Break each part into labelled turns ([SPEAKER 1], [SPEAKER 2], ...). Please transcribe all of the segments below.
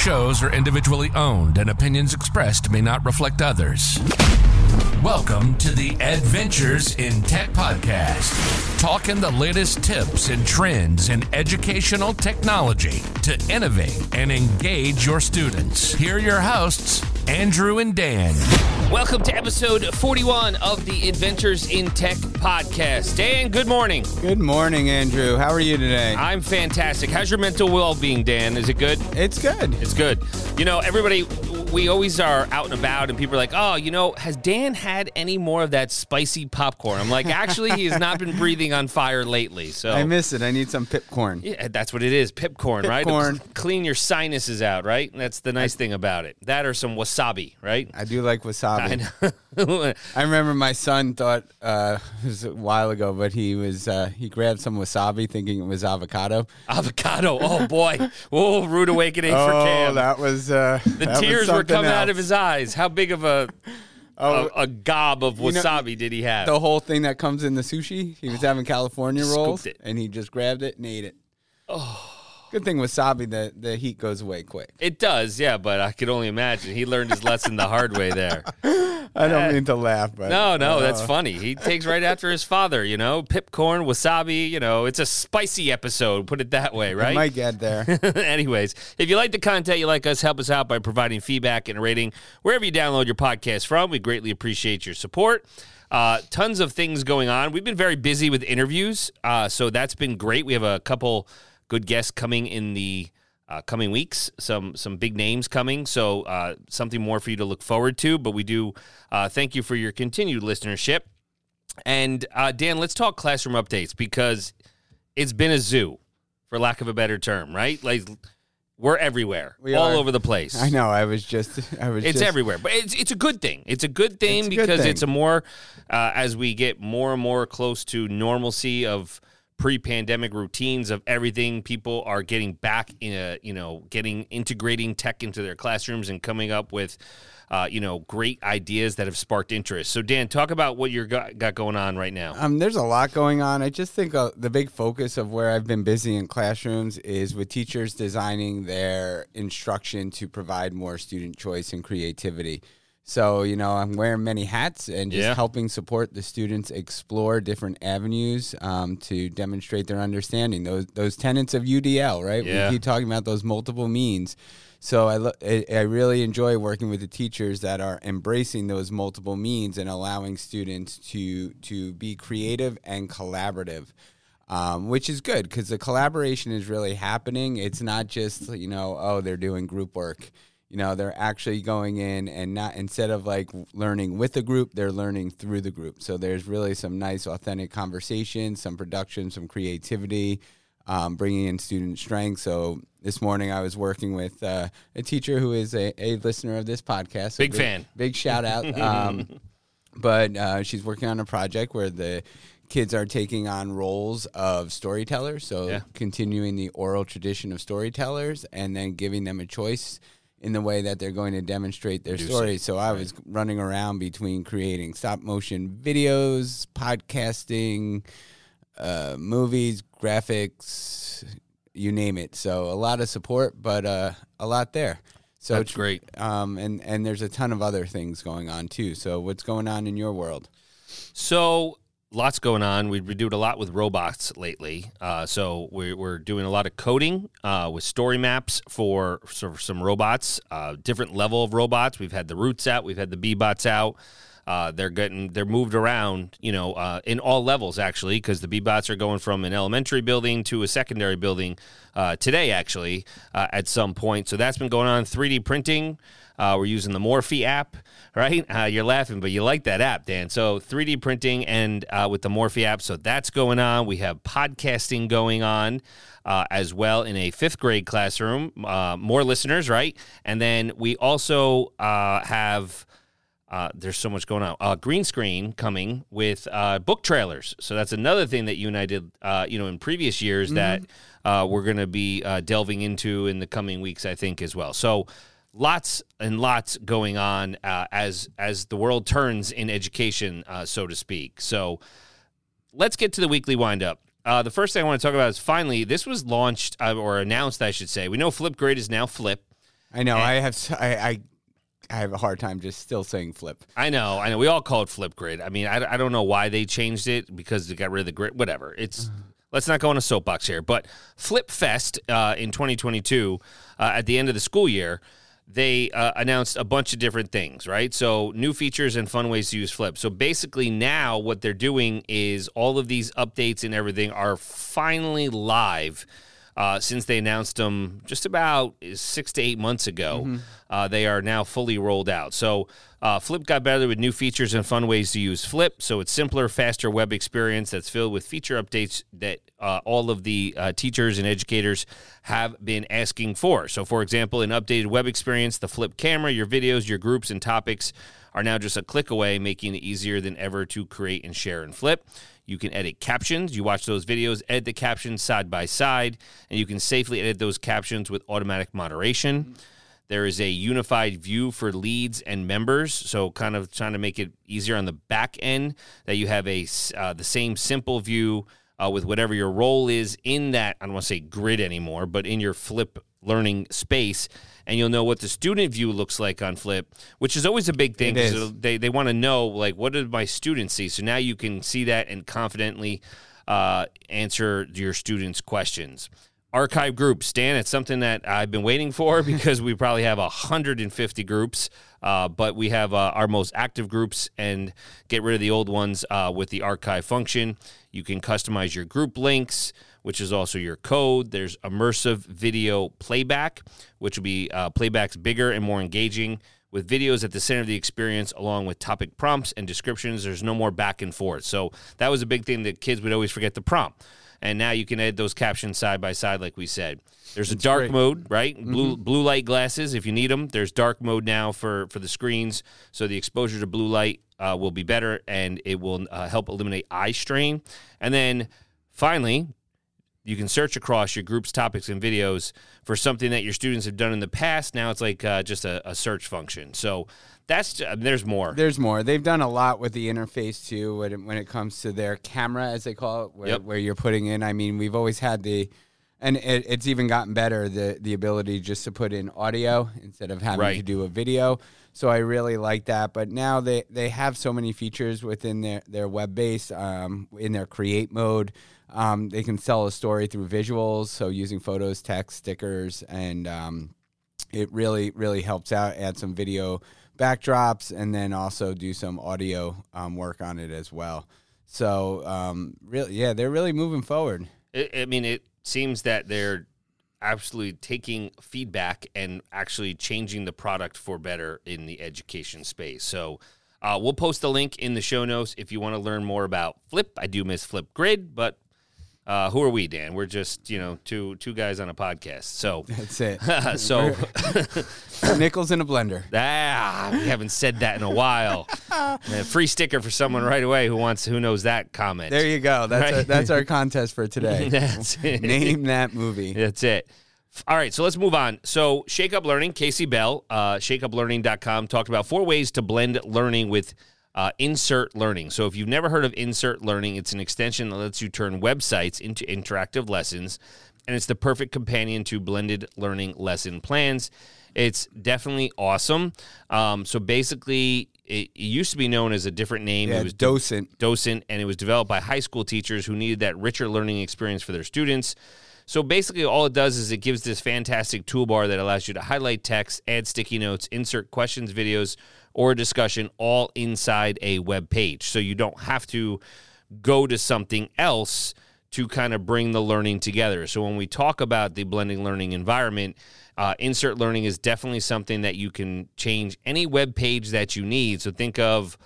[SPEAKER 1] shows are individually owned and opinions expressed may not reflect others. Welcome to the Adventures in Tech podcast, talking the latest tips and trends in educational technology to innovate and engage your students. Here are your hosts, Andrew and Dan.
[SPEAKER 2] Welcome to episode 41 of the Adventures in Tech podcast. Dan, good morning.
[SPEAKER 3] Good morning, Andrew. How are you today?
[SPEAKER 2] I'm fantastic. How's your mental well being, Dan? Is it good?
[SPEAKER 3] It's good.
[SPEAKER 2] It's good. You know, everybody, we always are out and about, and people are like, oh, you know, has Dan had any more of that spicy popcorn? I'm like, actually, he has not been breathing on fire lately. So
[SPEAKER 3] I miss it. I need some pipcorn.
[SPEAKER 2] Yeah, that's what it is. Pipcorn, right?
[SPEAKER 3] Pipcorn.
[SPEAKER 2] To cl- clean your sinuses out, right? That's the nice thing about it. That or some wasabi, right?
[SPEAKER 3] I do like wasabi.
[SPEAKER 2] I.
[SPEAKER 3] I remember my son thought uh, it was a while ago, but he was uh, he grabbed some wasabi thinking it was avocado.
[SPEAKER 2] Avocado. Oh boy. Oh, rude awakening for
[SPEAKER 3] oh,
[SPEAKER 2] Cam.
[SPEAKER 3] that was uh,
[SPEAKER 2] the tears were
[SPEAKER 3] something
[SPEAKER 2] coming out of his eyes. How big of a
[SPEAKER 3] Oh,
[SPEAKER 2] a, a gob of
[SPEAKER 3] you know,
[SPEAKER 2] wasabi did he have?
[SPEAKER 3] the whole thing that comes in the sushi. He was having California rolls,
[SPEAKER 2] it.
[SPEAKER 3] and he just grabbed it and ate it. Oh, good thing wasabi the the heat goes away quick.
[SPEAKER 2] it does, yeah, but I could only imagine he learned his lesson the hard way there.
[SPEAKER 3] I don't mean to laugh, but
[SPEAKER 2] No, no, that's
[SPEAKER 3] uh,
[SPEAKER 2] funny. He takes right after his father, you know, pipcorn, wasabi, you know, it's a spicy episode, put it that way, right?
[SPEAKER 3] might get there.
[SPEAKER 2] Anyways, if you like the content, you like us, help us out by providing feedback and rating wherever you download your podcast from. We greatly appreciate your support. Uh, tons of things going on. We've been very busy with interviews, uh, so that's been great. We have a couple good guests coming in the uh, coming weeks. Some some big names coming, so uh, something more for you to look forward to. But we do uh, thank you for your continued listenership. And uh, Dan, let's talk classroom updates because it's been a zoo, for lack of a better term, right? Like we're everywhere,
[SPEAKER 3] We
[SPEAKER 2] all
[SPEAKER 3] are.
[SPEAKER 2] over the place.
[SPEAKER 3] I know. I was just. I was.
[SPEAKER 2] It's
[SPEAKER 3] just,
[SPEAKER 2] everywhere, but it's it's a good thing. It's a good thing
[SPEAKER 3] It's a good
[SPEAKER 2] because
[SPEAKER 3] thing.
[SPEAKER 2] it's a more uh, as we get more and more close to normalcy of pre-pandemic routines of everything. People are getting back in a you know getting integrating tech into their classrooms and coming up with uh, you know great ideas that have sparked interest. So Dan, talk about what you're got, got going on right now.
[SPEAKER 3] Um, there's a lot going on. I just think uh, the big focus of where I've been busy in classrooms is with teachers designing their instruction to provide more student choice and creativity. So, you know, I'm wearing many hats and just
[SPEAKER 2] Yeah.
[SPEAKER 3] helping support the students explore different avenues um, to demonstrate their understanding. Those those tenets of UDL, right?
[SPEAKER 2] Yeah.
[SPEAKER 3] We keep talking about those multiple means. So I, lo- I I really enjoy working with the teachers that are embracing those multiple means and allowing students to to be creative and collaborative, um, which is good because the collaboration is really happening. It's not just you know oh they're doing group work. You know they're actually going in and not instead of like learning with the group, they're learning through the group. So there's really some nice authentic conversation, some production, some creativity um, bringing in student strength. So this morning I was working with uh, a teacher who is a, a listener of this podcast. So
[SPEAKER 2] Big fan.
[SPEAKER 3] Big shout out. Um, but uh, she's working on a project where the kids are taking on roles of storytellers. So
[SPEAKER 2] Yeah.
[SPEAKER 3] continuing the oral tradition of storytellers and then giving them a choice in the way that they're going to demonstrate their stories. So I was running around between creating stop motion videos, podcasting, uh, movies, graphics, you name it. So a lot of support, but uh, a lot there. So
[SPEAKER 2] That's great.
[SPEAKER 3] Um, and and there's a ton of other things going on too. So what's going on in your world?
[SPEAKER 2] So lots going on. We've been doing a lot with robots lately. Uh, so we're, we're doing a lot of coding uh, with story maps for, for some robots, uh, different level of robots. We've had the roots out. We've had the Bee-Bots out. Uh, they're getting they're moved around, you know, uh, in all levels actually, because the Bee-Bots are going from an elementary building to a secondary building uh, today, actually, at some point. So that's been going on. 3D printing. Uh, we're using the Morphi app, right? Uh, you're laughing, but you like that app, Dan. So 3D printing and uh, with the Morphi app, so that's going on. We have podcasting going on uh, as well in a fifth grade classroom. Uh, more listeners, right? And then we also uh, have. Uh, there's so much going on. Uh, green screen coming with uh, book trailers. So that's another thing that you and I did, uh, you know, in previous years that uh, we're going to be uh, delving into in the coming weeks, I think, as well. So lots and lots going on uh, as as the world turns in education, uh, so to speak. So let's get to the weekly windup. Uh, the first thing I want to talk about is finally this was launched uh, or announced, I should say. We know Flipgrid is now Flip.
[SPEAKER 3] I know.
[SPEAKER 2] And-
[SPEAKER 3] I have. I, I I have a hard time just still saying flip.
[SPEAKER 2] I know, I know. We all call it Flipgrid. I mean, I, I don't know why they changed it because they got rid of the grid. Whatever. It's let's not go on a soapbox here. But Flip Fest uh, in 2022, uh, at the end of the school year, they uh, announced a bunch of different things. Right. So new features and fun ways to use Flip. So basically, now what they're doing is all of these updates and everything are finally live. Uh, since they announced them just about six to eight months ago, uh, they are now fully rolled out. So, uh, Flip got better with new features and fun ways to use Flip. So, it's simpler, faster web experience that's filled with feature updates that uh, all of the uh, teachers and educators have been asking for. So, for example, an updated web experience, the Flip camera, your videos, your groups, and topics are now just a click away, making it easier than ever to create and share and Flip. You can edit captions. You watch those videos, edit the captions side by side, and you can safely edit those captions with automatic moderation. There is a unified view for leads and members, so kind of trying to make it easier on the back end that you have a uh, the same simple view uh, with whatever your role is in that. I don't want to say grid anymore, but in your Flip learning space, and you'll know what the student view looks like on Flip, which is always a big thing.
[SPEAKER 3] It
[SPEAKER 2] 'cause They they want to know like what did my students see. So now you can see that and confidently uh, answer your students' questions archive groups dan it's something that i've been waiting for because we probably have 150 groups uh, but we have uh, our most active groups and get rid of the old ones uh, with the archive function. You can customize your group links which is also your code. There's immersive video playback which will be uh, playbacks bigger and more engaging with videos at the center of the experience along with topic prompts and descriptions. There's no more back and forth. So that was a big thing that kids would always forget the prompt and now you can edit those captions side by side, like we said. There's a dark
[SPEAKER 3] great.
[SPEAKER 2] mode, right? Blue blue light glasses if you need them. There's dark mode now for for the screens, so the exposure to blue light uh, will be better, and it will uh, help eliminate eye strain. And then finally, you can search across your group's topics and videos for something that your students have done in the past. Now it's like uh, just a, a search function. So that's uh, there's more.
[SPEAKER 3] There's more. They've done a lot with the interface too when it, when it comes to their camera, as they call it, where,
[SPEAKER 2] Yep.
[SPEAKER 3] where you're putting in. I mean, we've always had the, and it, it's even gotten better the the ability just to put in audio instead of having to do a video. So I really like that. But now they they have so many features within their their web base um, in their create mode. Um, they can sell a story through visuals, so using photos, text, stickers, and um, it really really helps out add some video backdrops and then also do some audio um, work on it as well so um, really yeah they're really moving forward
[SPEAKER 2] I mean, it seems that they're absolutely taking feedback and actually changing the product for better in the education space. So uh, we'll post the link in the show notes if you want to learn more about Flip. I do miss Flipgrid, but uh, who are we, Dan? We're just you know two two guys on a podcast. So
[SPEAKER 3] that's it
[SPEAKER 2] so
[SPEAKER 3] nickels in a blender
[SPEAKER 2] ah, we haven't said that in a while. A free sticker for someone right away who wants who knows that comment.
[SPEAKER 3] there you go that's, our,
[SPEAKER 2] Right.
[SPEAKER 3] that's our contest for today name that movie
[SPEAKER 2] That's it. All right, so let's move on. So, Shake Up Learning, Kasey Bell, uh, shakeuplearning.com, talked about four ways to blend learning with uh, insert learning. So, if you've never heard of insert learning, it's an extension that lets you turn websites into interactive lessons, and it's the perfect companion to blended learning lesson plans. It's definitely awesome. Um, so, basically, it, used to be known as a different name.
[SPEAKER 3] yeah
[SPEAKER 2] it was
[SPEAKER 3] docent
[SPEAKER 2] docent, and it was developed by high school teachers who needed that richer learning experience for their students. So basically, all it does is it gives this fantastic toolbar that allows you to highlight text, add sticky notes, insert questions, videos, or a discussion all inside a web page. So you don't have to go to something else to kind of bring the learning together. So when we talk about the blending learning environment, uh, insert learning is definitely something that you can change any web page that you need. So think of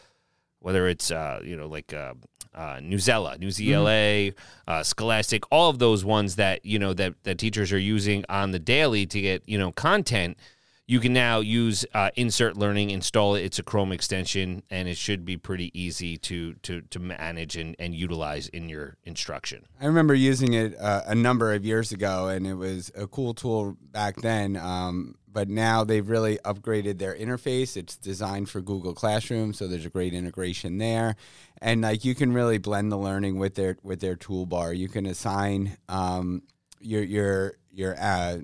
[SPEAKER 2] whether it's uh, you know like uh, uh, Newsela, Newsela, uh, Scholastic, all of those ones that you know that that teachers are using on the daily to get you know content. You can now use uh, Insert Learning, install it. It's a Chrome extension, and it should be pretty easy to to to manage and, and utilize in your instruction.
[SPEAKER 3] I remember using it uh, a number of years ago, and it was a cool tool back then. Um, but now they've really upgraded their interface. It's designed for Google Classroom, so there's a great integration there. And like you can really blend the learning with their with their toolbar. You can assign um, your your your uh,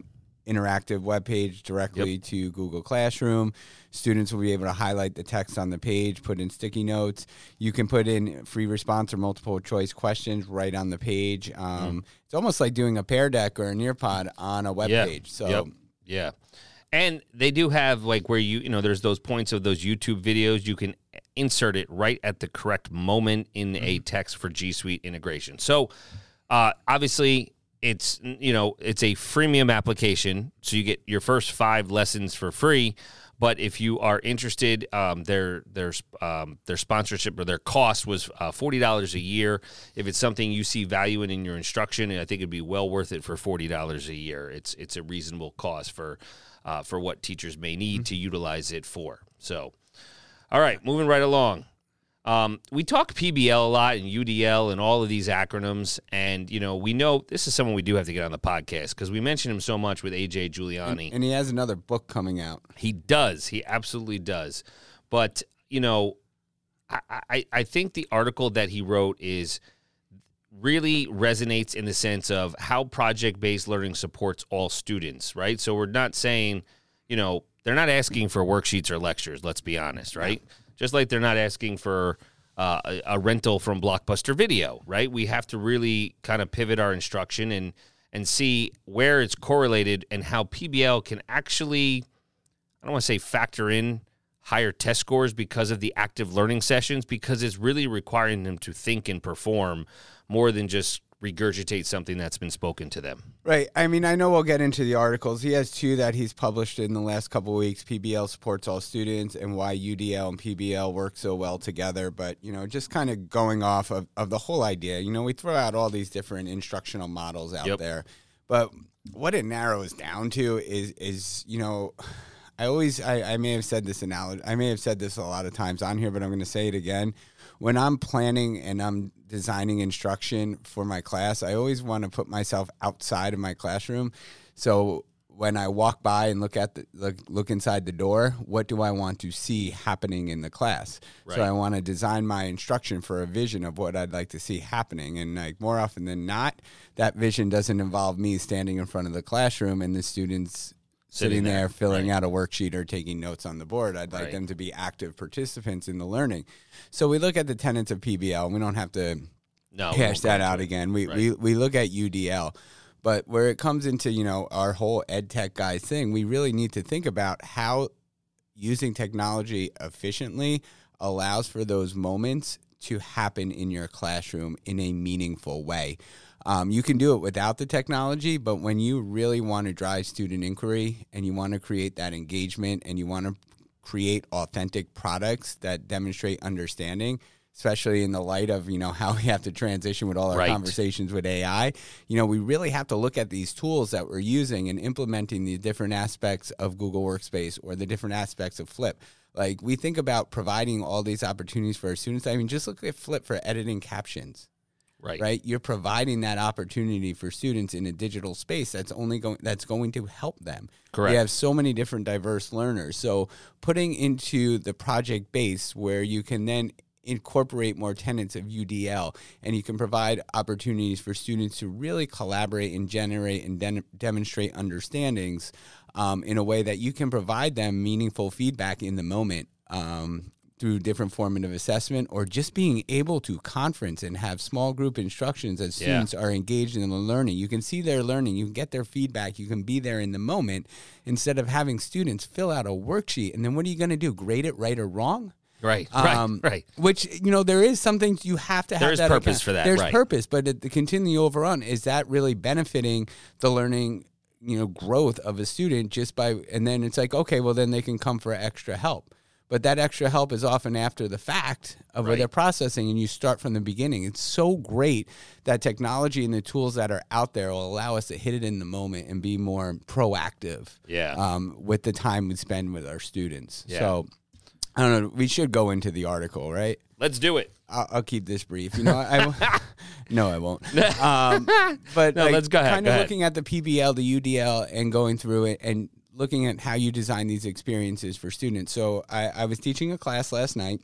[SPEAKER 3] interactive web page directly to Google Classroom. Students will be able to highlight the text on the page, put in sticky notes. You can put in free response or multiple choice questions right on the page. Um, It's almost like doing a Pear Deck or a Nearpod on a web
[SPEAKER 2] Yeah.
[SPEAKER 3] page. So
[SPEAKER 2] Yep. Yeah. And they do have like where you, you know, there's those points of those YouTube videos. You can insert it right at the correct moment in a
[SPEAKER 3] Mm-hmm.
[SPEAKER 2] text for G Suite integration. So uh, obviously, it's you know it's a freemium application, so you get your first five lessons for free. But if you are interested, um, their their um, their sponsorship or their cost was uh, forty dollars a year. If it's something you see value in in your instruction, I think it'd be well worth it for forty dollars a year. It's it's a reasonable cost for uh, for what teachers may need to utilize it for. So, all right, moving right along. Um, we talk PBL a lot and UDL and all of these acronyms, and you know we know this is someone we do have to get on the podcast because we mention him so much with AJ Juliani.
[SPEAKER 3] and he has another book coming out.
[SPEAKER 2] He does. He absolutely does. But you know, I, I I think the article that he wrote is really resonates in the sense of how project based learning supports all students. Right. So we're not saying, you know, they're not asking for worksheets or lectures. Let's be honest. Right. Just like they're not asking for. Uh, a, a rental from Blockbuster Video, right? We have to really kind of pivot our instruction and and see where it's correlated and how PBL can actually I don't want to say factor in higher test scores because of the active learning sessions, because it's really requiring them to think and perform more than just regurgitate something that's been spoken to them.
[SPEAKER 3] Right. I mean, I know we'll get into the articles. He has two that he's published in the last couple of weeks. PBL supports all students and why UDL and PBL work so well together. But, you know, just kind of going off of, of the whole idea, you know, we throw out all these different instructional models out
[SPEAKER 2] Yep.
[SPEAKER 3] there. But what it narrows down to is, is you know, I always, I, I may have said this analogy, I may have said this a lot of times on here, but I'm going to say it again. When I'm planning and I'm designing instruction for my class, I always want to put myself outside of my classroom. So when I walk by and look at the look, look inside the door, what do I want to see happening in the class?
[SPEAKER 2] Right.
[SPEAKER 3] So I want to design my instruction for a vision of what I'd like to see happening. And like more often than not, that vision doesn't involve me standing in front of the classroom and the students
[SPEAKER 2] Sitting
[SPEAKER 3] sitting,
[SPEAKER 2] there,
[SPEAKER 3] there, filling
[SPEAKER 2] right.
[SPEAKER 3] out a worksheet or taking notes on the board. I'd like
[SPEAKER 2] Right.
[SPEAKER 3] them to be active participants in the learning. So we look at the tenets of PBL. and We don't have to
[SPEAKER 2] No, we
[SPEAKER 3] hash that out again. We,
[SPEAKER 2] Right.
[SPEAKER 3] we we look at UDL, but where it comes into you know our whole ed tech guys thing, we really need to think about how using technology efficiently allows for those moments to happen in your classroom in a meaningful way. Um, you can do it without the technology, but when you really want to drive student inquiry and you want to create that engagement and you want to create authentic products that demonstrate understanding, especially in the light of you know how we have to transition with all our
[SPEAKER 2] Right.
[SPEAKER 3] conversations with AI, you know we really have to look at these tools that we're using and implementing the different aspects of Google Workspace or the different aspects of Flip. Like we think about providing all these opportunities for our students. I mean, just look at Flip for editing captions
[SPEAKER 2] Right.
[SPEAKER 3] right you're providing that opportunity for students in a digital space that's only going that's going to help them
[SPEAKER 2] Correct.
[SPEAKER 3] we have so many different diverse learners so putting into the project base where you can then incorporate more tenets of UDL and you can provide opportunities for students to really collaborate and generate and den- demonstrate understandings um, in a way that you can provide them meaningful feedback in the moment um, through different formative assessment or just being able to conference and have small group instructions as
[SPEAKER 2] Yeah.
[SPEAKER 3] students are engaged in the learning. You can see their learning, you can get their feedback, you can be there in the moment instead of having students fill out a worksheet and then what are you going to do? Grade it right or wrong?
[SPEAKER 2] Right.
[SPEAKER 3] Um,
[SPEAKER 2] right. Right.
[SPEAKER 3] Which you know there is something you have to have.
[SPEAKER 2] There is
[SPEAKER 3] that
[SPEAKER 2] purpose
[SPEAKER 3] account-
[SPEAKER 2] for that,
[SPEAKER 3] There's
[SPEAKER 2] right.
[SPEAKER 3] purpose, but the continue overrun is that really benefiting the learning, you know, growth of a student just by, and then it's like okay, well then they can come for extra help. But that extra help is often after the fact of where
[SPEAKER 2] Right.
[SPEAKER 3] they're processing, and you start from the beginning. It's so great that technology and the tools that are out there will allow us to hit it in the moment and be more proactive
[SPEAKER 2] Yeah.
[SPEAKER 3] um, with the time we spend with our students.
[SPEAKER 2] Yeah.
[SPEAKER 3] So I don't know. We should go into the article, right?
[SPEAKER 2] Let's do it.
[SPEAKER 3] I'll, I'll keep this brief. You know, I, I no, I won't. Um, but
[SPEAKER 2] No,
[SPEAKER 3] like,
[SPEAKER 2] let's go ahead,
[SPEAKER 3] Kind of looking at the PBL, the UDL, and going through it, and looking at how you design these experiences for students. So I, I was teaching a class last night.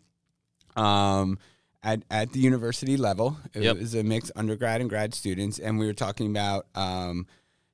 [SPEAKER 3] Um, at, at the university level, it
[SPEAKER 2] Yep.
[SPEAKER 3] was a mix undergrad and grad students, and we were talking about um,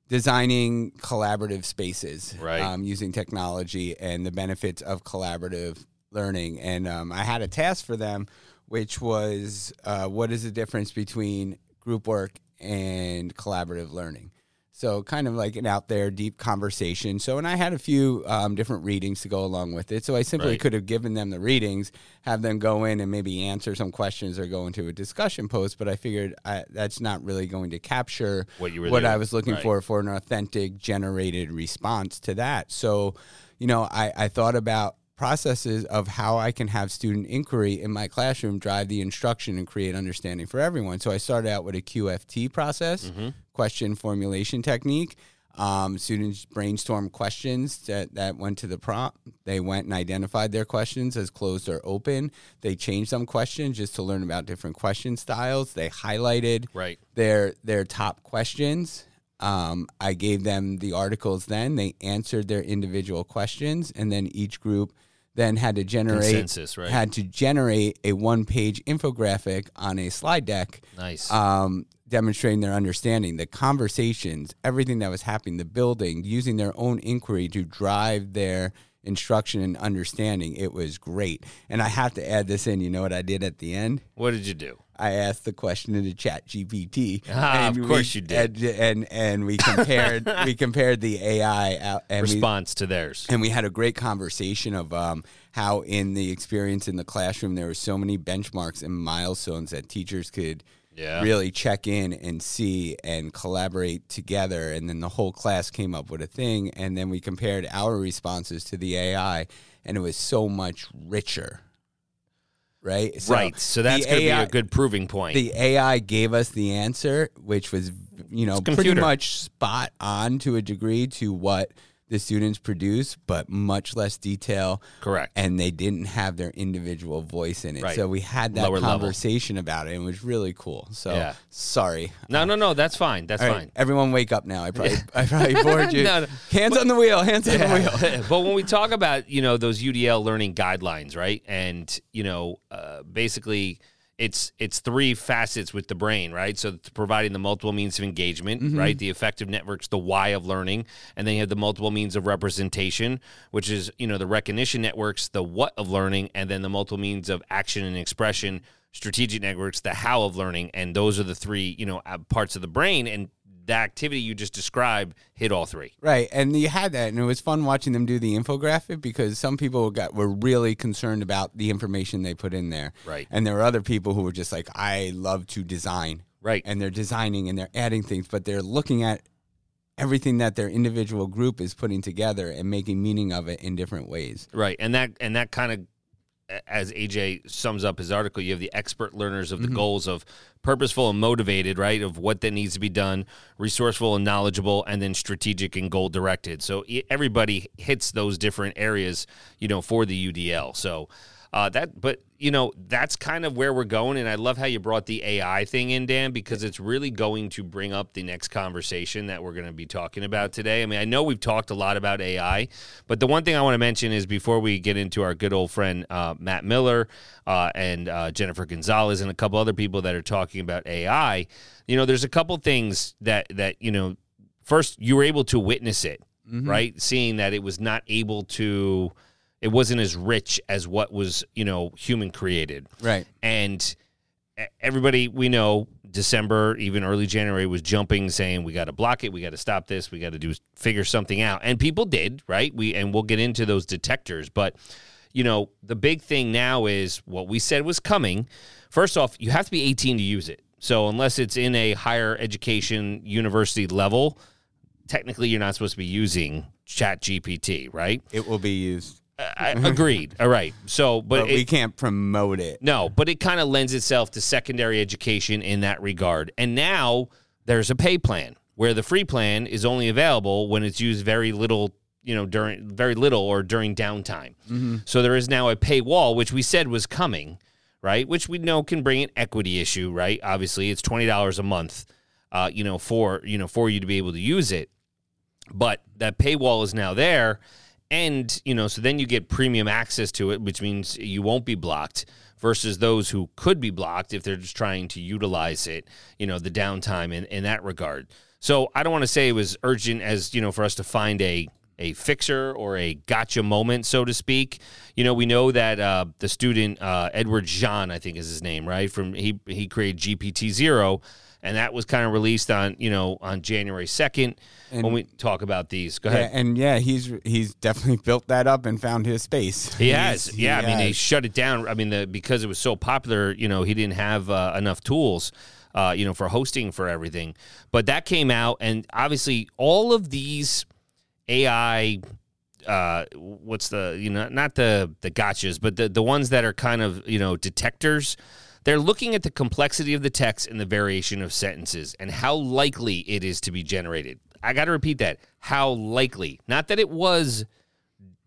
[SPEAKER 3] designing collaborative spaces
[SPEAKER 2] Right.
[SPEAKER 3] um, using technology and the benefits of collaborative learning. And um, I had a task for them, which was uh, what is the difference between group work and collaborative learning? So, kind of like an out there deep conversation. So, and I had a few um, different readings to go along with it. So, I simply
[SPEAKER 2] Right.
[SPEAKER 3] could have given them the readings, have them go in and maybe answer some questions or go into a discussion post. But I figured I, that's not really going to capture
[SPEAKER 2] What you were
[SPEAKER 3] what
[SPEAKER 2] there-
[SPEAKER 3] I was looking
[SPEAKER 2] right.
[SPEAKER 3] for for an authentic generated response to that. So, you know, I, I thought about processes of how I can have student inquiry in my classroom drive the instruction and create understanding for everyone. So I started out with a QFT process,
[SPEAKER 2] Mm-hmm.
[SPEAKER 3] question formulation technique. Um, students brainstorm questions that, that went to the prompt. They went and identified their questions as closed or open. They changed some questions just to learn about different question styles. They highlighted
[SPEAKER 2] Right.
[SPEAKER 3] their their top questions. Um, I gave them the articles. Then they answered their individual questions, and then each group then had to generate
[SPEAKER 2] right.
[SPEAKER 3] had to generate a one page infographic on a slide deck
[SPEAKER 2] Nice.
[SPEAKER 3] um, demonstrating their understanding, the conversations, everything that was happening, the building, using their own inquiry to drive their instruction and understanding. It was great. And I have to add this in. You know what I did at the end?
[SPEAKER 2] what did you do?
[SPEAKER 3] I asked the question in the chat GPT.
[SPEAKER 2] Ah, of course
[SPEAKER 3] we-
[SPEAKER 2] you did.
[SPEAKER 3] And, and and we compared we compared the AI and we,
[SPEAKER 2] Response to theirs.
[SPEAKER 3] and we had a great conversation of um, how in the experience in the classroom there were so many benchmarks and milestones that teachers could
[SPEAKER 2] Yeah.
[SPEAKER 3] really check in and see and collaborate together and then the whole class came up with a thing and then we compared our responses to the AI and it was so much richer right
[SPEAKER 2] right. So that's going to be a good proving point.
[SPEAKER 3] the AI gave us the answer, which was, you know, pretty much spot on to a degree to what the students produce, but much less detail.
[SPEAKER 2] Correct.
[SPEAKER 3] And they didn't have their individual voice in it.
[SPEAKER 2] Right.
[SPEAKER 3] So we had that
[SPEAKER 2] Lower level.
[SPEAKER 3] conversation about it. And it was really cool. So
[SPEAKER 2] Yeah.
[SPEAKER 3] sorry.
[SPEAKER 2] no, no, no. That's fine. That's
[SPEAKER 3] All right,
[SPEAKER 2] fine.
[SPEAKER 3] everyone wake up now. I probably, I probably bored you.
[SPEAKER 2] No, no.
[SPEAKER 3] Hands on the wheel. Hands on the wheel.
[SPEAKER 2] but when we talk about you know those UDL learning guidelines, right, and you know uh, basically it's it's three facets with the brain, right? So it's providing the multiple means of engagement,
[SPEAKER 3] Mm-hmm.
[SPEAKER 2] right? The effective networks, the why of learning, and then you have the multiple means of representation, which is you know the recognition networks, the what of learning, and then the multiple means of action and expression. Strategic networks, the how of learning, and those are the three, you know, uh, parts of the brain. And the activity you just described hit all three.
[SPEAKER 3] Right, and you had that, and it was fun watching them do the infographic because some people got were really concerned about the information they put in there.
[SPEAKER 2] Right.
[SPEAKER 3] and there were other people who were just like, "I love to design."
[SPEAKER 2] Right.
[SPEAKER 3] and they're designing and they're adding things, but they're looking at everything that their individual group is putting together and making meaning of it in different ways.
[SPEAKER 2] Right, and that and that kind of, as AJ sums up his article, you have the expert learners of the mm-hmm. goals of purposeful and motivated, right, of what that needs to be done, resourceful and knowledgeable, and then strategic and goal directed. So everybody hits those different areas, you know, for the UDL. So. Uh, that, but you know, that's kind of where we're going, and I love how you brought the AI thing in, Dan, because it's really going to bring up the next conversation that we're going to be talking about today. I mean, I know we've talked a lot about AI, but the one thing I want to mention is before we get into our good old friend uh, Matt Miller uh, and uh, Jennifer Gonzalez and a couple other people that are talking about AI, you know, there's a couple things that that you know, first you were able to witness it, right, seeing that it was not able to it wasn't as rich as what was you know human created.
[SPEAKER 3] Right.
[SPEAKER 2] and everybody we know december even early january was jumping saying we got to block it we got to stop this we got to do figure something out. And people did right? We and we'll get into those detectors. But you know the big thing now is what we said was coming. First off you have to be 18 to use it. So unless it's in a higher education university level technically you're not supposed to be using chat gpt right?
[SPEAKER 3] It will be used,
[SPEAKER 2] I, agreed all right so but,
[SPEAKER 3] but
[SPEAKER 2] it,
[SPEAKER 3] we can't promote it.
[SPEAKER 2] no, but it kind of lends itself to secondary education in that regard. And now there's a pay plan where the free plan is only available when it's used very little, you know, during very little or during downtime. So there is now a paywall, which we said was coming, right? Which we know can bring an equity issue, right? Obviously, it's twenty dollars a month, uh, you know, for you know for you to be able to use it but that paywall is now there and you know so then you get premium access to it which means you won't be blocked versus those who could be blocked if they're just trying to utilize it you know the downtime in, in that regard So I don't want to say it was urgent as you know for us to find a a fixer or a gotcha moment, so to speak. You know, we know that uh, the student uh, Edward Tian, I think is his name, right? From he he created GPTZero, and that was kind of released on you know on January second. When we talk about these, go
[SPEAKER 3] Yeah,
[SPEAKER 2] ahead.
[SPEAKER 3] and yeah, he's he's definitely built that up and found his space.
[SPEAKER 2] He
[SPEAKER 3] He's-
[SPEAKER 2] has, yeah. I mean, he shut it down. I mean, the, because it was so popular, you know, he didn't have uh, enough tools, uh, you know, for hosting for everything. But that came out, and obviously, all of these AI, uh, what's the you know, not the the gotchas, but the the ones that are kind of you know detectors. They're looking at the complexity of the text and the variation of sentences and how likely it is to be generated. I got to repeat that. How likely. Not that it was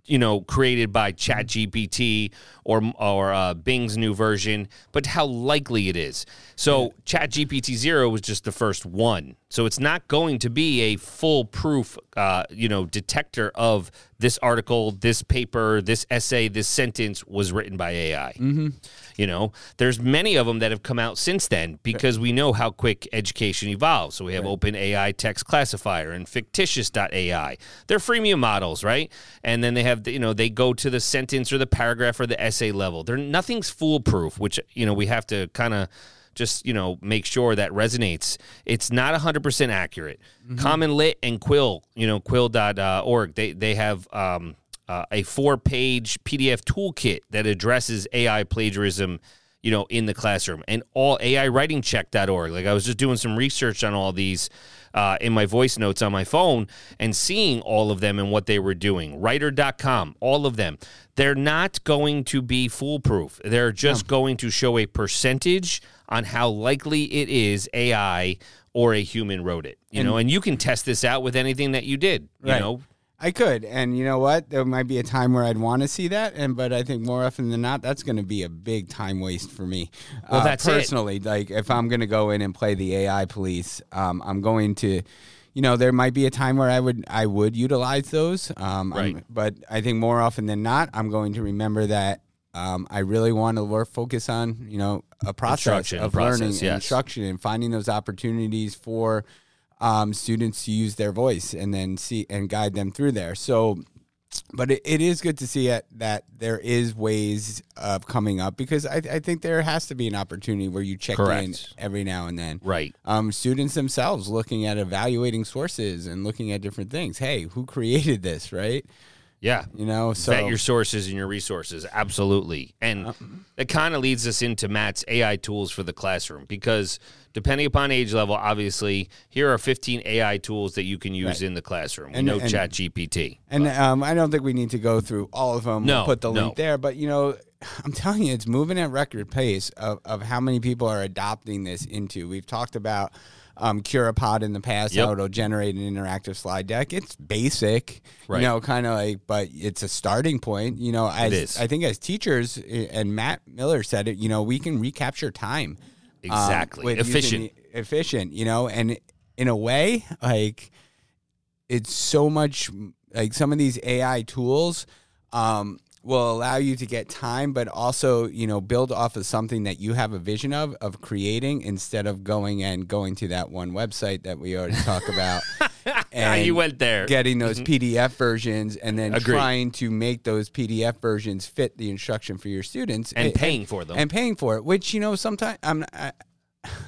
[SPEAKER 2] you know created by ChatGPT or or uh, Bing's new version, but how likely it is. So ChatGPT zero was just the first one, so it's not going to be a foolproof uh, you know detector of this article, this paper, this essay, this sentence was written by AI. Mm-hmm. You know, there's many of them that have come out since then because we know how quick education evolves. So we have OpenAI Text Classifier and Fictitious.ai. They're freemium models, right? And then they have, the, you know, they go to the sentence or the paragraph or the essay level. They're nothing's foolproof, which you know we have to kind of just you know make sure that resonates. It's not 100% accurate. CommonLit and Quill, you know, quill.org, they they have um, uh, a four-page PDF toolkit that addresses AI plagiarism, you know, in the classroom. And all AIWritingCheck.org. Like I was just doing some research on all these uh, in my voice notes on my phone and seeing all of them and what they were doing. Writer.com, all of them. They're not going to be foolproof. They're just going to show a percentage on how likely it is AI or a human wrote it. You know, and you can test this out with anything that you did. You
[SPEAKER 3] Right.
[SPEAKER 2] know,
[SPEAKER 3] I could, and you know what? There might be a time where I'd want to see that, and but I think more often than not, that's going to be a big time waste for me.
[SPEAKER 2] Well,
[SPEAKER 3] Uh,
[SPEAKER 2] that's it.
[SPEAKER 3] personally. Like if I'm going to go in and play the AI police, um, I'm going to, you know, there might be a time where I would I would utilize those. Um, I'm-
[SPEAKER 2] Right.
[SPEAKER 3] but I think more often than not, I'm going to remember that. Um, I really want to work, focus on you know a process of
[SPEAKER 2] process,
[SPEAKER 3] learning
[SPEAKER 2] yes.
[SPEAKER 3] instruction and finding those opportunities for um, students to use their voice and then see and guide them through there. So, but it, it is good to see it, that there is ways of coming up because I, I think there has to be an opportunity where you check in every now and then.
[SPEAKER 2] right.
[SPEAKER 3] Um, students themselves looking at evaluating sources and looking at different things. Hey, who created this? Right?
[SPEAKER 2] Yeah.
[SPEAKER 3] You know, so
[SPEAKER 2] Vet your sources and your resources. Absolutely. And that kind of leads us into Matt's AI tools for the classroom because depending upon age level, obviously, here are 15 AI tools that you can use in the classroom. We
[SPEAKER 3] And-
[SPEAKER 2] know
[SPEAKER 3] and-
[SPEAKER 2] Chat GPT.
[SPEAKER 3] And um, I don't think we need to go through all of them.
[SPEAKER 2] No,
[SPEAKER 3] we'll put the
[SPEAKER 2] no.
[SPEAKER 3] link there, but you know, I'm telling you, it's moving at record pace of, of how many people are adopting this into. We've talked about um, Curipod in the past,
[SPEAKER 2] Yep.
[SPEAKER 3] how it'll generate an interactive slide deck. It's basic,
[SPEAKER 2] Right.
[SPEAKER 3] you know, kind of like, but it's a starting point. You know, as. I think as teachers, eh, and Matt Miller said it, you know, we can recapture time. um,
[SPEAKER 2] Exactly.
[SPEAKER 3] using
[SPEAKER 2] Efficient.
[SPEAKER 3] efficient, you know, and in a way, like it's so much like some of these AI tools um, will allow you to get time, but also you know build off of something that you have a vision of of creating instead of going and going to that one website that we already talked about.
[SPEAKER 2] Ah, you went there.
[SPEAKER 3] Getting those PDF versions and then
[SPEAKER 2] Agreed.
[SPEAKER 3] trying to make those PDF versions fit the instruction for your students
[SPEAKER 2] And
[SPEAKER 3] and,
[SPEAKER 2] paying for them.
[SPEAKER 3] and paying for it, which you know sometimes I'm I,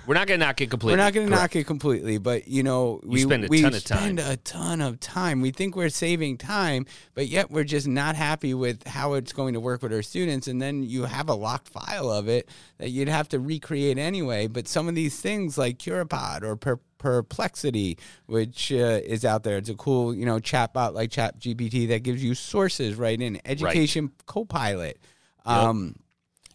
[SPEAKER 2] We're not going to knock it completely.
[SPEAKER 3] we're not going to knock it completely, but you know, we
[SPEAKER 2] spend a
[SPEAKER 3] we
[SPEAKER 2] ton of
[SPEAKER 3] spend
[SPEAKER 2] time.
[SPEAKER 3] a ton of time. We think we're saving time, but yet we're just not happy with how it's going to work with our students. And then you have a locked file of it that you'd have to recreate anyway. But some of these things like Curipod or per- Perplexity, which uh, is out there, it's a cool you know chatbot like ChatGPT that gives you sources right in Education Copilot. Um,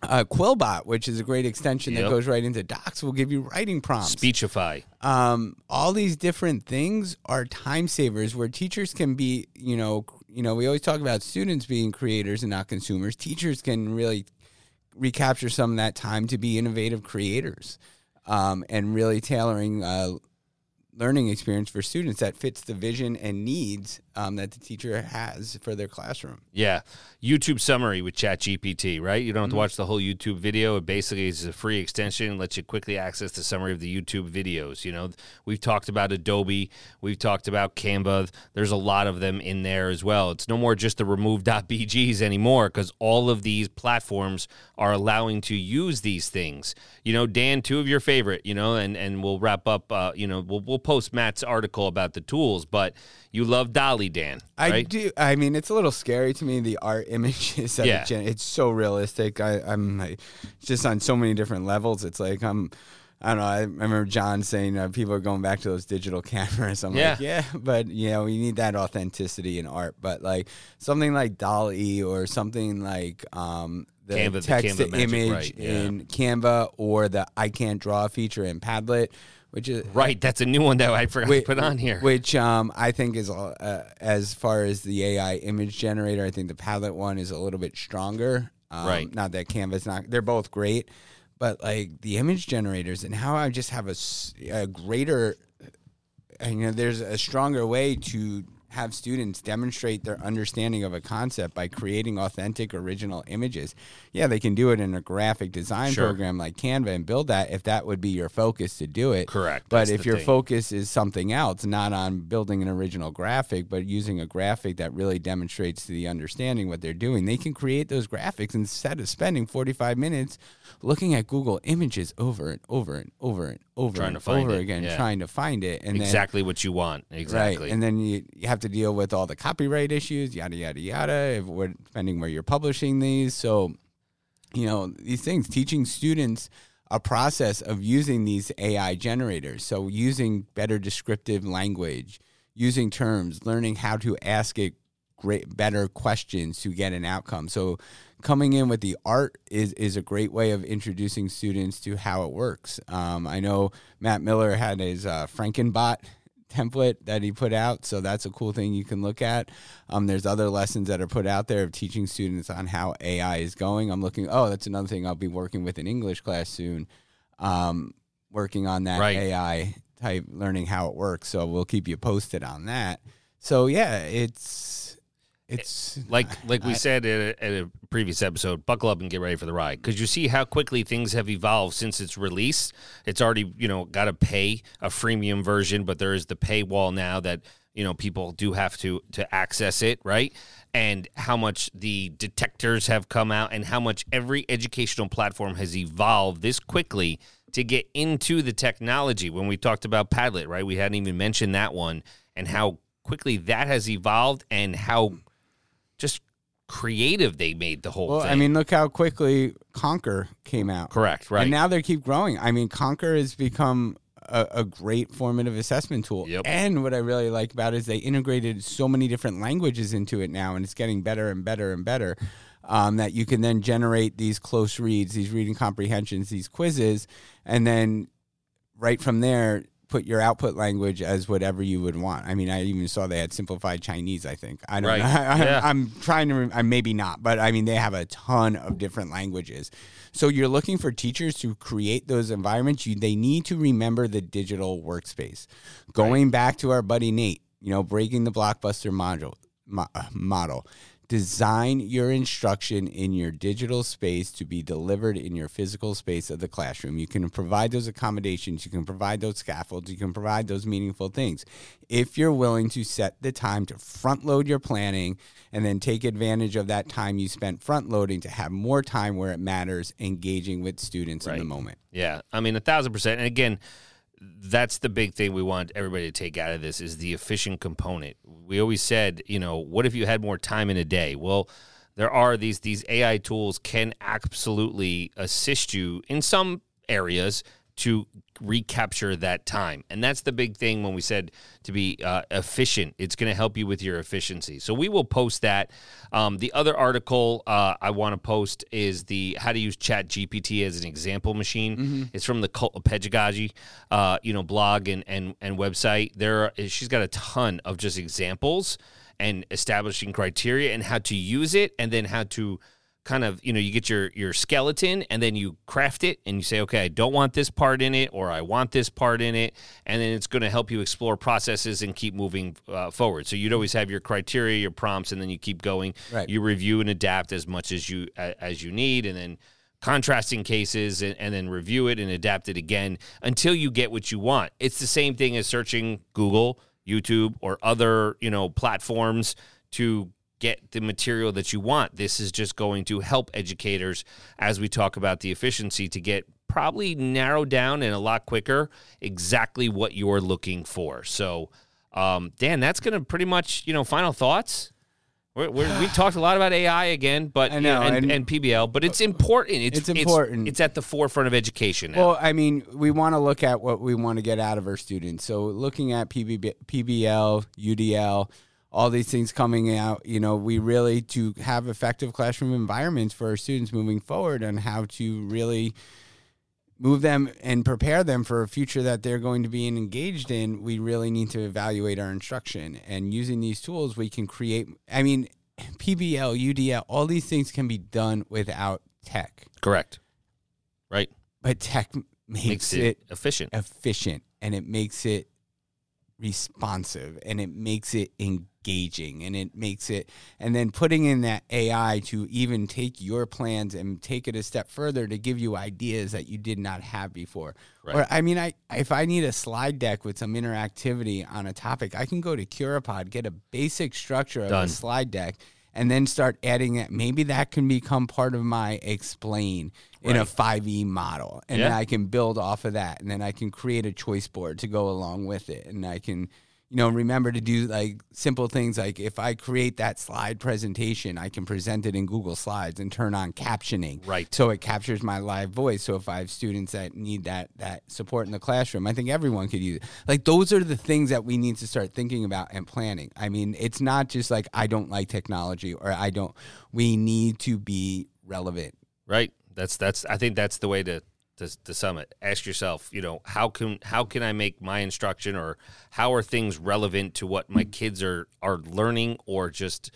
[SPEAKER 3] uh, Quillbot, which is a great extension that goes right into Docs, will give you writing prompts.
[SPEAKER 2] Speechify.
[SPEAKER 3] Um, all these different things are time savers where teachers can be, you know, you know, we always talk about students being creators and not consumers. Teachers can really recapture some of that time to be innovative creators, um, and really tailoring uh, learning experience for students that fits the vision and needs um, that the teacher has for their classroom.
[SPEAKER 2] Yeah. YouTube summary with ChatGPT, right? You don't have to watch the whole YouTube video. It basically is a free extension, and lets you quickly access the summary of the YouTube videos. You know, we've talked about Adobe, we've talked about Canva. There's a lot of them in there as well. It's no more just the remove.bgs anymore because all of these platforms are allowing to use these things. You know, Dan, two of your favorite, you know, and, and we'll wrap up, uh, you know, we'll, we'll post Matt's article about the tools, but you love DALL-E, Dan. Right?
[SPEAKER 3] I do. I mean, it's a little scary to me. The art images that
[SPEAKER 2] Yeah.
[SPEAKER 3] gen- it's so realistic. I, I'm like, just on so many different levels. It's like I'm. I don't know. I remember John saying uh, people are going back to those digital cameras. I'm
[SPEAKER 2] Yeah.
[SPEAKER 3] like, yeah, but you know, we need that authenticity in art. But like something like DALL-E or something like um, the
[SPEAKER 2] Canva- the
[SPEAKER 3] text to
[SPEAKER 2] Canva magic,
[SPEAKER 3] image
[SPEAKER 2] right, yeah.
[SPEAKER 3] in Canva or the I can't draw feature in Padlet, which is
[SPEAKER 2] Right. That's a new one that I forgot to put on here.
[SPEAKER 3] which um, I think is uh, as far as the AI image generator. I think the Padlet one is a little bit stronger. Um,
[SPEAKER 2] Right.
[SPEAKER 3] Not that Canva's not. They're both great, but like the image generators and how I just have a, a greater. And, you know, there's a stronger way to have students demonstrate their understanding of a concept by creating authentic original images. Yeah, they can do it in a graphic design
[SPEAKER 2] Sure.
[SPEAKER 3] program like Canva and build that if that would be your focus to do it.
[SPEAKER 2] Correct.
[SPEAKER 3] But
[SPEAKER 2] That's
[SPEAKER 3] if your
[SPEAKER 2] thing.
[SPEAKER 3] focus is something else, not on building an original graphic, but using a graphic that really demonstrates to the understanding what they're doing, they can create those graphics instead of spending 45 minutes looking at Google images over and over and over and over
[SPEAKER 2] Trying
[SPEAKER 3] and
[SPEAKER 2] to find
[SPEAKER 3] over
[SPEAKER 2] it,
[SPEAKER 3] again,
[SPEAKER 2] yeah.
[SPEAKER 3] trying to find it. And then
[SPEAKER 2] exactly what you want. Exactly.
[SPEAKER 3] Right. And then you, you have to deal with all the copyright issues, yada, yada, yada, if we're, depending where you're publishing these. So, you know, these things, teaching students a process of using these AI generators. So, using better descriptive language, using terms, learning how to ask it great, better questions to get an outcome. So, coming in with the art is is a great way of introducing students to how it works. Um, I know Matt Miller had his uh, Frankenbot template that he put out, so that's a cool thing you can look at. Um, there's other lessons that are put out there of teaching students on how AI is going. I'm looking. Oh, that's another thing I'll be working with in English class soon. Um, working on that
[SPEAKER 2] Right.
[SPEAKER 3] AI type, learning how it works. So we'll keep you posted on that. So yeah, it's it's
[SPEAKER 2] like like we
[SPEAKER 3] I-
[SPEAKER 2] said at a, at a previous episode, buckle up and get ready for the ride because you see how quickly things have evolved since its release. It's already you know got to pay a freemium version, but there is the paywall now that you know people do have to to access it, right? And how much the detectors have come out, and how much every educational platform has evolved this quickly to get into the technology. When we talked about Padlet, right, we hadn't even mentioned that one, and how quickly that has evolved, and how just creative they made the whole
[SPEAKER 3] Well,
[SPEAKER 2] thing.
[SPEAKER 3] I mean, look how quickly Conker came out.
[SPEAKER 2] correct, right?
[SPEAKER 3] And now they keep growing. I mean, Conker has become a, a great formative assessment tool.
[SPEAKER 2] Yep.
[SPEAKER 3] And what I really like about it is they integrated so many different languages into it now, and it's getting better and better and better. Um, that you can then generate these close reads, these reading comprehensions, these quizzes, and then right from there put your output language as whatever you would want. I mean, I even saw they had simplified Chinese. I think I don't
[SPEAKER 2] Right.
[SPEAKER 3] know. I,
[SPEAKER 2] Yeah.
[SPEAKER 3] I'm trying to. I maybe not, but I mean, they have a ton of different languages. So you're looking for teachers to create those environments. You, they need to remember the digital workspace. Going back to our buddy Nate, you know, breaking the blockbuster module mo- uh, model. Design your instruction in your digital space to be delivered in your physical space of the classroom. You can provide those accommodations, you can provide those scaffolds, you can provide those meaningful things. If you're willing to set the time to front load your planning and then take advantage of that time you spent front loading to have more time where it matters engaging with students in the moment.
[SPEAKER 2] Yeah, I mean a thousand percent. And again, that's the big thing we want everybody to take out of this is the efficient component. We always said, you know, what if you had more time in a day? Well, there are these these AI tools can absolutely assist you in some areas to recapture that time. And that's the big thing when we said to be uh, efficient. It's going to help you with your efficiency. So we will post that. Um, the other article uh, I want to post is the how to use Chat GPT as an example machine. It's from the Cult of Pedagogy, uh, you know, blog and, and, and website. There, are, she's got a ton of just examples and establishing criteria and how to use it and then how to kind of you know you get your your skeleton and then you craft it and you say okay i don't want this part in it or i want this part in it. And then it's going to help you explore processes and keep moving uh, forward. So you'd always have your criteria your prompts and then you keep going.
[SPEAKER 3] Right.
[SPEAKER 2] you review and adapt as much as you as you need and then contrasting cases and, and then review it and adapt it again until you get what you want. It's the same thing as searching google youtube or other you know platforms to get the material that you want this is just going to help educators as we talk about the efficiency to get probably narrowed down and a lot quicker exactly what you're looking for so um, dan that's going to pretty much you know final thoughts we're, we're, we talked a lot about AI again, but
[SPEAKER 3] I
[SPEAKER 2] you know, and,
[SPEAKER 3] and-
[SPEAKER 2] and PBL, but it's important. It's,
[SPEAKER 3] It's important.
[SPEAKER 2] It's, at the forefront of education now.
[SPEAKER 3] Well, I mean, we want to look at what we want to get out of our students. So, looking at PBB, PBL, UDL, all these things coming out, you know, we really to have effective classroom environments for our students moving forward and how to really move them and prepare them for a future that they're going to be engaged in. We really need to evaluate our instruction and using these tools, we can create. I mean, PBL, UDL, all these things can be done without tech,
[SPEAKER 2] Correct. Right.
[SPEAKER 3] but tech makes,
[SPEAKER 2] Makes
[SPEAKER 3] it
[SPEAKER 2] it efficient.
[SPEAKER 3] efficient and it makes it responsive and it makes it engaging and it makes it and then putting in that AI to even take your plans and take it a step further to give you ideas that you did not have before.
[SPEAKER 2] Right.
[SPEAKER 3] Or I mean I if I need a slide deck with some interactivity on a topic, I can go to Curipod, get a basic structure of
[SPEAKER 2] Done.
[SPEAKER 3] a slide deck and then start adding it. Maybe that can become part of my explain in a 5e model and
[SPEAKER 2] Yeah.
[SPEAKER 3] then I can build off of that and then I can create a choice board to go along with it and I can you know remember to do like simple things like if I create that slide presentation I can present it in Google Slides and turn on captioning
[SPEAKER 2] Right.
[SPEAKER 3] so it captures my live voice so if I have students that need that that support in the classroom I think everyone could use it like those are the things that we need to start thinking about and planning I mean it's not just like I don't like technology or I don't we need to be relevant
[SPEAKER 2] Right. That's that's. I think that's the way to, to to sum it. Ask yourself, you know, how can how can I make my instruction or how are things relevant to what my kids are are learning or just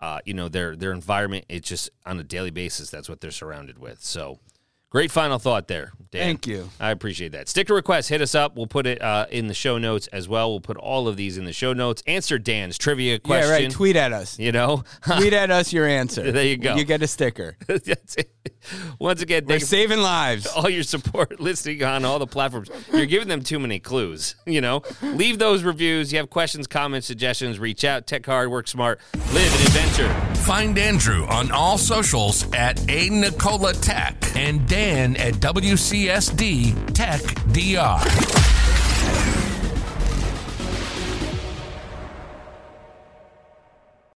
[SPEAKER 2] uh, you know their their environment. It's just on a daily basis. That's what they're surrounded with. So. Great final thought there, Dan.
[SPEAKER 3] Thank you.
[SPEAKER 2] I appreciate that. Sticker request, hit us up. We'll put it uh, in the show notes as well. We'll put all of these in the show notes. Answer Dan's trivia question.
[SPEAKER 3] yeah right tweet at us
[SPEAKER 2] You know,
[SPEAKER 3] tweet at us your answer.
[SPEAKER 2] There you go.
[SPEAKER 3] You get a sticker.
[SPEAKER 2] That's it. Once again,
[SPEAKER 3] We're
[SPEAKER 2] thank you for
[SPEAKER 3] saving lives.
[SPEAKER 2] all your support listening on all the platforms. You're giving them too many clues. You know, leave those reviews. You have questions, comments, suggestions. Reach out. Tech hard, work smart, live an adventure.
[SPEAKER 1] Find Andrew on all socials at A Nicola Tech and Dan at WCSD Tech DR.